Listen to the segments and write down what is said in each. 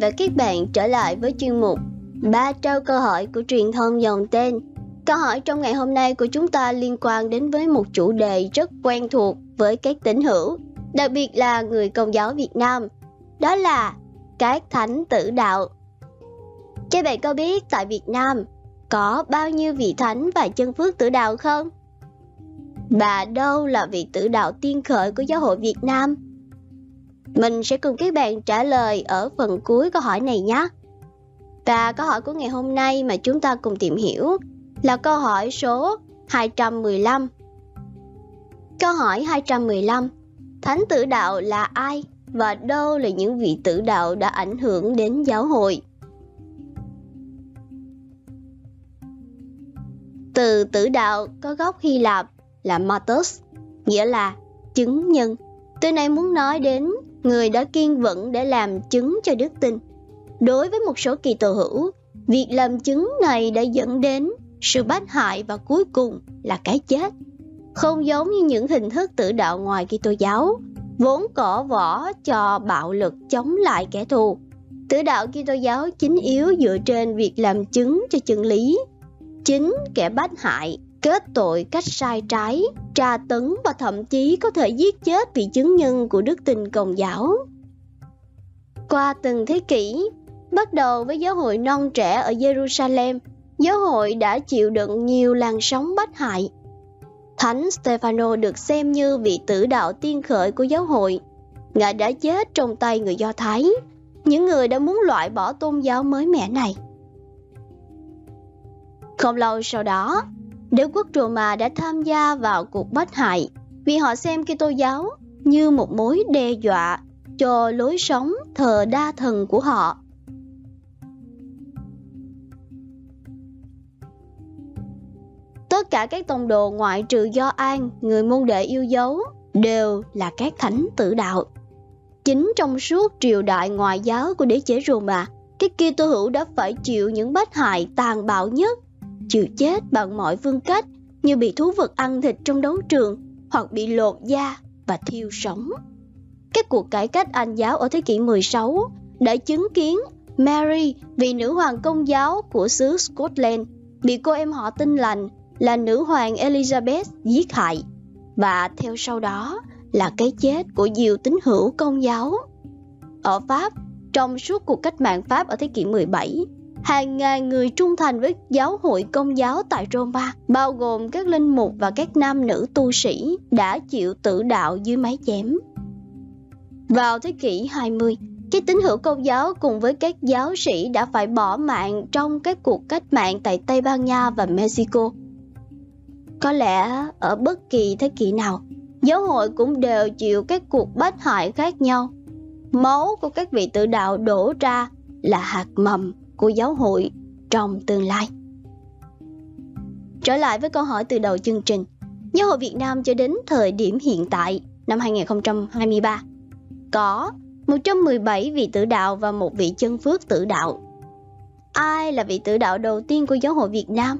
Và các bạn trở lại với chuyên mục Ba trao câu hỏi của truyền thông dòng tên. Câu hỏi trong ngày hôm nay của chúng ta liên quan đến với một chủ đề rất quen thuộc với các tín hữu, đặc biệt là người công giáo Việt Nam. Đó là các thánh tử đạo. Các bạn có biết tại Việt Nam có bao nhiêu vị thánh và chân phước tử đạo không? Và đâu là vị tử đạo tiên khởi của giáo hội Việt Nam? Mình sẽ cùng các bạn trả lời ở phần cuối câu hỏi này nhé. Và câu hỏi của ngày hôm nay mà chúng ta cùng tìm hiểu là câu hỏi số 215. Câu hỏi 215. Thánh tử đạo là ai và đâu là những vị tử đạo đã ảnh hưởng đến giáo hội? Từ tử đạo có gốc Hy Lạp là matos, nghĩa là chứng nhân. Từ này muốn nói đến người đã kiên vững để làm chứng cho đức tin. Đối với một số kỳ tổ hữu, việc làm chứng này đã dẫn đến sự bách hại và cuối cùng là cái chết. Không giống như những hình thức tử đạo ngoài Kitô giáo, vốn cỏ vỏ cho bạo lực chống lại kẻ thù. Tử đạo Kitô giáo chính yếu dựa trên việc làm chứng cho chân lý. Chính kẻ bách hại kết tội cách sai trái, tra tấn và thậm chí có thể giết chết vị chứng nhân của đức tin công giáo. Qua từng thế kỷ, bắt đầu với giáo hội non trẻ ở Jerusalem, giáo hội đã chịu đựng nhiều làn sóng bách hại. Thánh Stefano được xem như vị tử đạo tiên khởi của giáo hội. Ngài đã chết trong tay người Do Thái, những người đã muốn loại bỏ tôn giáo mới mẻ này. Không lâu sau đó, đế quốc Roma đã tham gia vào cuộc bách hại vì họ xem Kitô giáo như một mối đe dọa cho lối sống thờ đa thần của họ. Tất cả các tông đồ ngoại trừ Do An, người môn đệ yêu dấu, đều là các thánh tử đạo. Chính trong suốt triều đại ngoại giáo của đế chế Roma, các Kitô hữu đã phải chịu những bách hại tàn bạo nhất chịu chết bằng mọi phương cách như bị thú vật ăn thịt trong đấu trường hoặc bị lột da và thiêu sống. Các cuộc cải cách Anh giáo ở thế kỷ 16 đã chứng kiến Mary, vị nữ hoàng công giáo của xứ Scotland, bị cô em họ tin lành là nữ hoàng Elizabeth giết hại và theo sau đó là cái chết của nhiều tín hữu công giáo. Ở Pháp, trong suốt cuộc cách mạng Pháp ở thế kỷ 17, hàng ngàn người trung thành với giáo hội công giáo tại Roma, bao gồm các linh mục và các nam nữ tu sĩ đã chịu tử đạo dưới máy chém. Vào thế kỷ 20, các tín hữu công giáo cùng với các giáo sĩ đã phải bỏ mạng trong các cuộc cách mạng tại Tây Ban Nha và Mexico. Có lẽ ở bất kỳ thế kỷ nào, giáo hội cũng đều chịu các cuộc bách hại khác nhau. Máu của các vị tự đạo đổ ra là hạt mầm của giáo hội trong tương lai. Trở lại với câu hỏi từ đầu chương trình, giáo hội Việt Nam cho đến thời điểm hiện tại năm 2023 có 117 vị tử đạo và một vị chân phước tử đạo. Ai là vị tử đạo đầu tiên của giáo hội Việt Nam?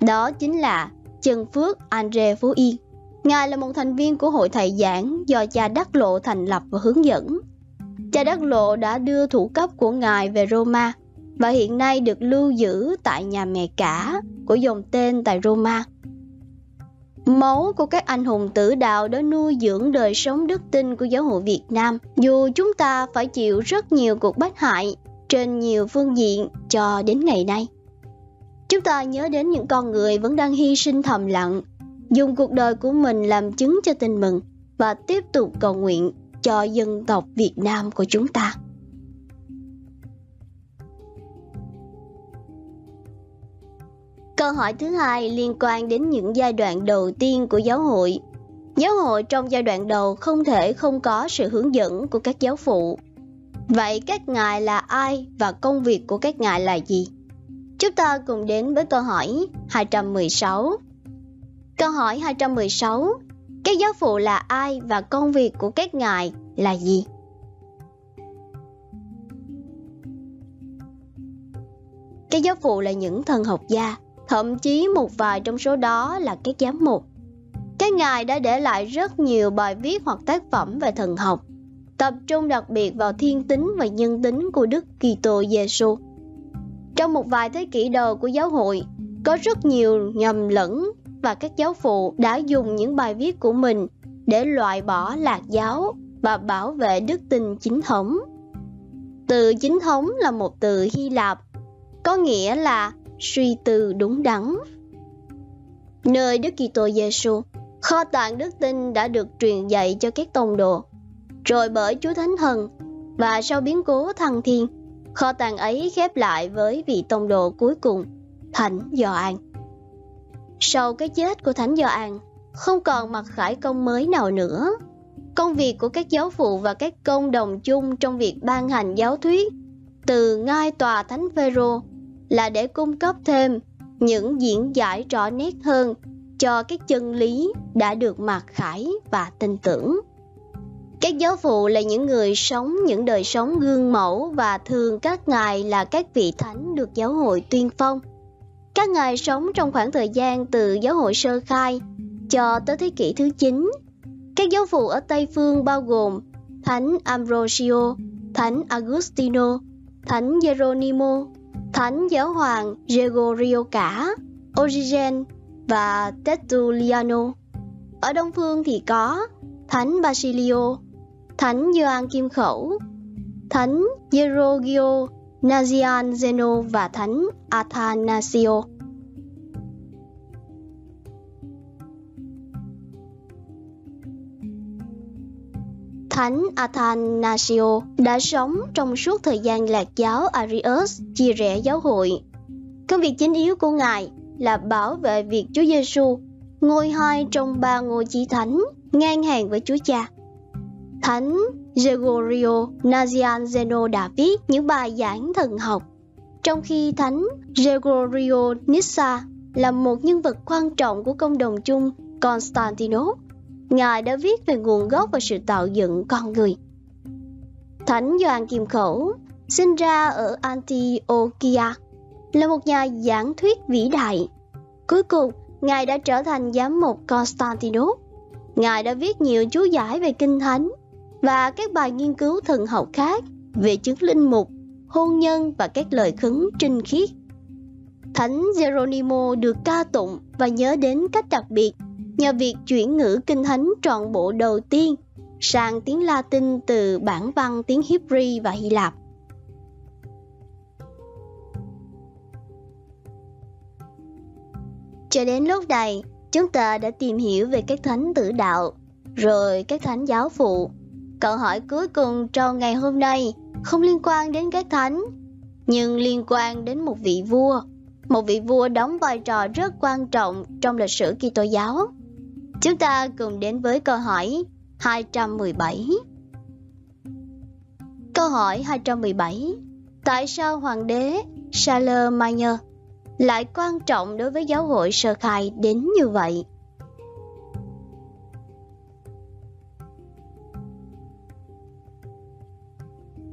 Đó chính là chân phước Andre Phú Yên. Ngài là một thành viên của hội thầy giảng do cha Đắc Lộ thành lập và hướng dẫn. Cha Đắc Lộ đã đưa thủ cấp của Ngài về Roma và hiện nay được lưu giữ tại nhà mẹ cả của dòng tên tại Roma. Máu của các anh hùng tử đạo đã nuôi dưỡng đời sống đức tin của giáo hội Việt Nam, dù chúng ta phải chịu rất nhiều cuộc bách hại trên nhiều phương diện cho đến ngày nay. Chúng ta nhớ đến những con người vẫn đang hy sinh thầm lặng, dùng cuộc đời của mình làm chứng cho tin mừng và tiếp tục cầu nguyện cho dân tộc Việt Nam của chúng ta. Câu hỏi thứ hai liên quan đến những giai đoạn đầu tiên của giáo hội. Giáo hội trong giai đoạn đầu không thể không có sự hướng dẫn của các giáo phụ. Vậy các ngài là ai và công việc của các ngài là gì? Chúng ta cùng đến với câu hỏi 216. Câu hỏi 216. Các giáo phụ là ai và công việc của các ngài là gì? Các giáo phụ là những thần học gia, thậm chí một vài trong số đó là các giám mục. Các ngài đã để lại rất nhiều bài viết hoặc tác phẩm về thần học, tập trung đặc biệt vào thiên tính và nhân tính của Đức Kitô Giêsu. Trong một vài thế kỷ đầu của giáo hội, có rất nhiều nhầm lẫn và các giáo phụ đã dùng những bài viết của mình để loại bỏ lạc giáo và bảo vệ đức tin chính thống. Từ chính thống là một từ Hy Lạp, có nghĩa là suy tư đúng đắn. Nơi Đức Kitô Giêsu, kho tàng đức tin đã được truyền dạy cho các tông đồ, rồi bởi Chúa Thánh Thần và sau biến cố thăng thiên, kho tàng ấy khép lại với vị tông đồ cuối cùng, Thánh Gioan. Sau cái chết của Thánh Gioan, không còn mặt khải công mới nào nữa. Công việc của các giáo phụ và các công đồng chung trong việc ban hành giáo thuyết từ ngai tòa Thánh Phêrô là để cung cấp thêm những diễn giải rõ nét hơn cho các chân lý đã được mặc khải và tin tưởng. Các giáo phụ là những người sống những đời sống gương mẫu và thường các ngài là các vị thánh được giáo hội tuyên phong. Các ngài sống trong khoảng thời gian từ giáo hội sơ khai cho tới thế kỷ thứ 9. Các giáo phụ ở Tây Phương bao gồm Thánh Ambrosio, Thánh Agustino, Thánh Geronimo, Thánh Giáo hoàng Gregorio cả, Origen và Tertulliano. Ở Đông Phương thì có Thánh Basilio, Thánh Gioan Kim Khẩu, Thánh Gerogio Nazian Zeno và Thánh Athanasio. Thánh Athanasio đã sống trong suốt thời gian lạc giáo Arius chia rẽ giáo hội. Công việc chính yếu của Ngài là bảo vệ việc Chúa Giêsu ngôi hai trong ba ngôi chí thánh ngang hàng với Chúa Cha. Thánh Gregorio Nazianzeno đã viết những bài giảng thần học, trong khi Thánh Gregorio Nissa là một nhân vật quan trọng của công đồng chung Constantinople Ngài đã viết về nguồn gốc và sự tạo dựng con người. Thánh Doan Kim Khẩu sinh ra ở Antiochia, là một nhà giảng thuyết vĩ đại. Cuối cùng, Ngài đã trở thành giám mục Constantinople. Ngài đã viết nhiều chú giải về Kinh Thánh và các bài nghiên cứu thần học khác về chứng linh mục, hôn nhân và các lời khấn trinh khiết. Thánh Geronimo được ca tụng và nhớ đến cách đặc biệt nhờ việc chuyển ngữ kinh thánh trọn bộ đầu tiên sang tiếng Latin từ bản văn tiếng Hebrew và Hy Lạp. Cho đến lúc này, chúng ta đã tìm hiểu về các thánh tử đạo, rồi các thánh giáo phụ. Câu hỏi cuối cùng trong ngày hôm nay không liên quan đến các thánh, nhưng liên quan đến một vị vua. Một vị vua đóng vai trò rất quan trọng trong lịch sử Kitô giáo. Chúng ta cùng đến với câu hỏi 217. Câu hỏi 217. Tại sao hoàng đế Charlemagne lại quan trọng đối với giáo hội sơ khai đến như vậy?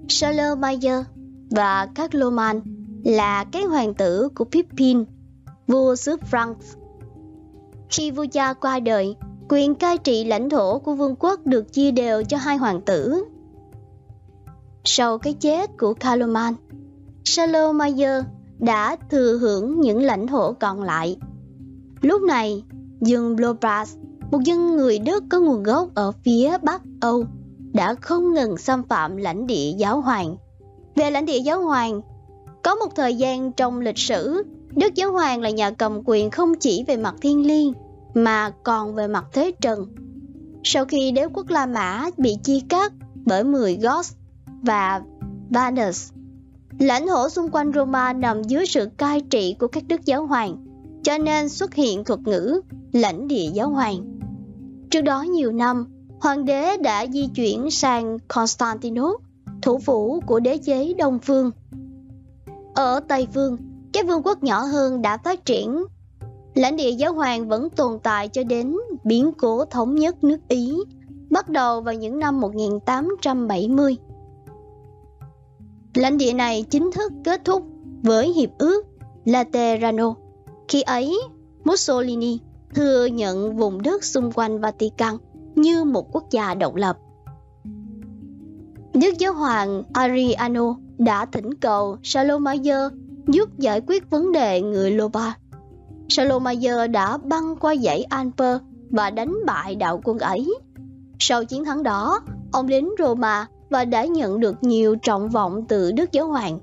Charlemagne và Carloman là các hoàng tử của Pippin, vua xứ France khi vua cha qua đời, quyền cai trị lãnh thổ của vương quốc được chia đều cho hai hoàng tử. Sau cái chết của Kaloman, Salomayer đã thừa hưởng những lãnh thổ còn lại. Lúc này, dân Blobras, một dân người Đức có nguồn gốc ở phía Bắc Âu, đã không ngừng xâm phạm lãnh địa giáo hoàng. Về lãnh địa giáo hoàng, có một thời gian trong lịch sử, Đức Giáo Hoàng là nhà cầm quyền không chỉ về mặt thiên liêng, mà còn về mặt thế trần. Sau khi đế quốc La Mã bị chia cắt bởi 10 Goths và Vandals, lãnh thổ xung quanh Roma nằm dưới sự cai trị của các đức giáo hoàng, cho nên xuất hiện thuật ngữ lãnh địa giáo hoàng. Trước đó nhiều năm, hoàng đế đã di chuyển sang Constantinople, thủ phủ của đế chế Đông Phương. Ở Tây Phương, các vương quốc nhỏ hơn đã phát triển. Lãnh địa giáo hoàng vẫn tồn tại cho đến biến cố thống nhất nước Ý, bắt đầu vào những năm 1870. Lãnh địa này chính thức kết thúc với hiệp ước Laterano. Khi ấy, Mussolini thừa nhận vùng đất xung quanh Vatican như một quốc gia độc lập. Đức Giáo hoàng Ariano đã thỉnh cầu Salomayer giúp giải quyết vấn đề người Loba. Salomayer đã băng qua dãy Alper và đánh bại đạo quân ấy. Sau chiến thắng đó, ông đến Roma và đã nhận được nhiều trọng vọng từ Đức Giáo Hoàng.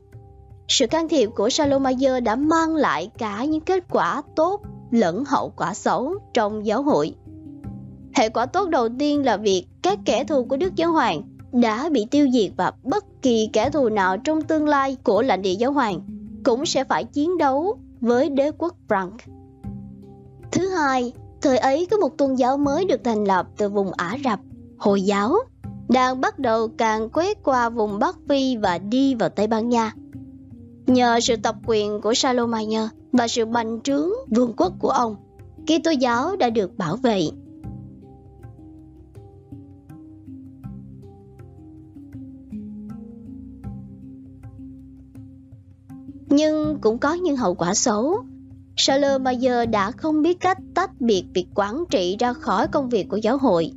Sự can thiệp của Salomayer đã mang lại cả những kết quả tốt lẫn hậu quả xấu trong giáo hội. Hệ quả tốt đầu tiên là việc các kẻ thù của Đức Giáo Hoàng đã bị tiêu diệt và bất kỳ kẻ thù nào trong tương lai của lãnh địa giáo hoàng cũng sẽ phải chiến đấu với đế quốc Frank. Thứ hai, thời ấy có một tôn giáo mới được thành lập từ vùng Ả Rập, Hồi giáo, đang bắt đầu càng quét qua vùng Bắc Phi và đi vào Tây Ban Nha. Nhờ sự tập quyền của Salomon và sự bành trướng vương quốc của ông, Kitô giáo đã được bảo vệ. Cũng có những hậu quả xấu. Salomayer đã không biết cách tách biệt việc quản trị ra khỏi công việc của giáo hội.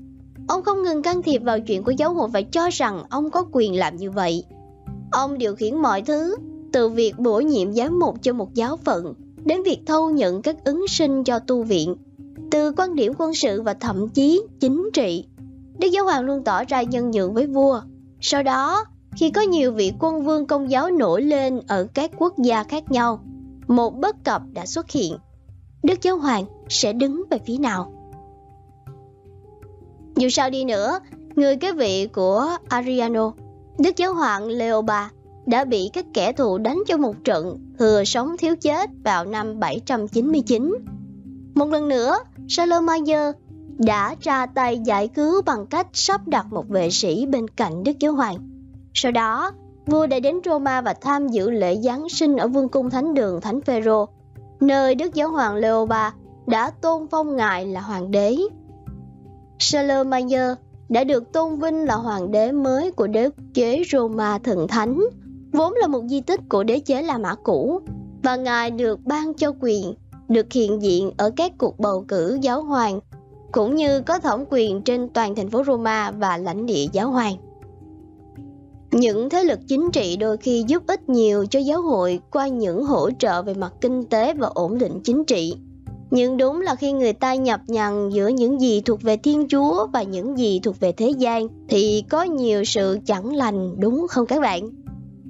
Ông không ngừng can thiệp vào chuyện của giáo hội và cho rằng ông có quyền làm như vậy. Ông điều khiển mọi thứ, từ việc bổ nhiệm giám mục cho một giáo phận đến việc thâu nhận các ứng sinh cho tu viện, từ quan điểm quân sự và thậm chí chính trị. Đức Giáo Hoàng luôn tỏ ra nhân nhượng với vua. Sau đó, khi có nhiều vị quân vương công giáo nổi lên ở các quốc gia khác nhau, một bất cập đã xuất hiện. Đức Giáo Hoàng sẽ đứng về phía nào? Dù sao đi nữa, người kế vị của Ariano, Đức Giáo Hoàng Leo III, đã bị các kẻ thù đánh cho một trận thừa sống thiếu chết vào năm 799. Một lần nữa, Salomayer đã ra tay giải cứu bằng cách sắp đặt một vệ sĩ bên cạnh Đức Giáo Hoàng. Sau đó, vua đã đến Roma và tham dự lễ Giáng sinh ở vương cung thánh đường Thánh Phêrô, nơi Đức Giáo hoàng Leo III đã tôn phong ngài là hoàng đế. Salamander đã được tôn vinh là hoàng đế mới của đế chế Roma thần thánh, vốn là một di tích của đế chế La Mã cũ, và ngài được ban cho quyền được hiện diện ở các cuộc bầu cử giáo hoàng, cũng như có thẩm quyền trên toàn thành phố Roma và lãnh địa giáo hoàng. Những thế lực chính trị đôi khi giúp ích nhiều cho giáo hội qua những hỗ trợ về mặt kinh tế và ổn định chính trị. Nhưng đúng là khi người ta nhập nhằn giữa những gì thuộc về Thiên Chúa và những gì thuộc về thế gian thì có nhiều sự chẳng lành đúng không các bạn?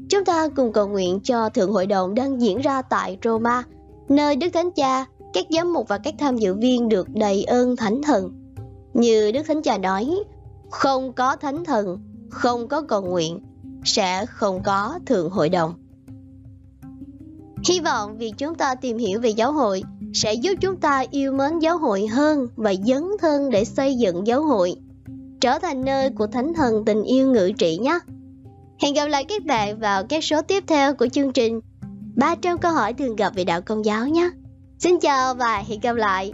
Chúng ta cùng cầu nguyện cho Thượng Hội đồng đang diễn ra tại Roma, nơi Đức Thánh Cha, các giám mục và các tham dự viên được đầy ơn thánh thần. Như Đức Thánh Cha nói, không có thánh thần, không có cầu nguyện, sẽ không có thượng hội đồng. Hy vọng việc chúng ta tìm hiểu về giáo hội sẽ giúp chúng ta yêu mến giáo hội hơn và dấn thân để xây dựng giáo hội, trở thành nơi của thánh thần tình yêu ngự trị nhé. Hẹn gặp lại các bạn vào các số tiếp theo của chương trình 300 câu hỏi thường gặp về đạo công giáo nhé. Xin chào và hẹn gặp lại.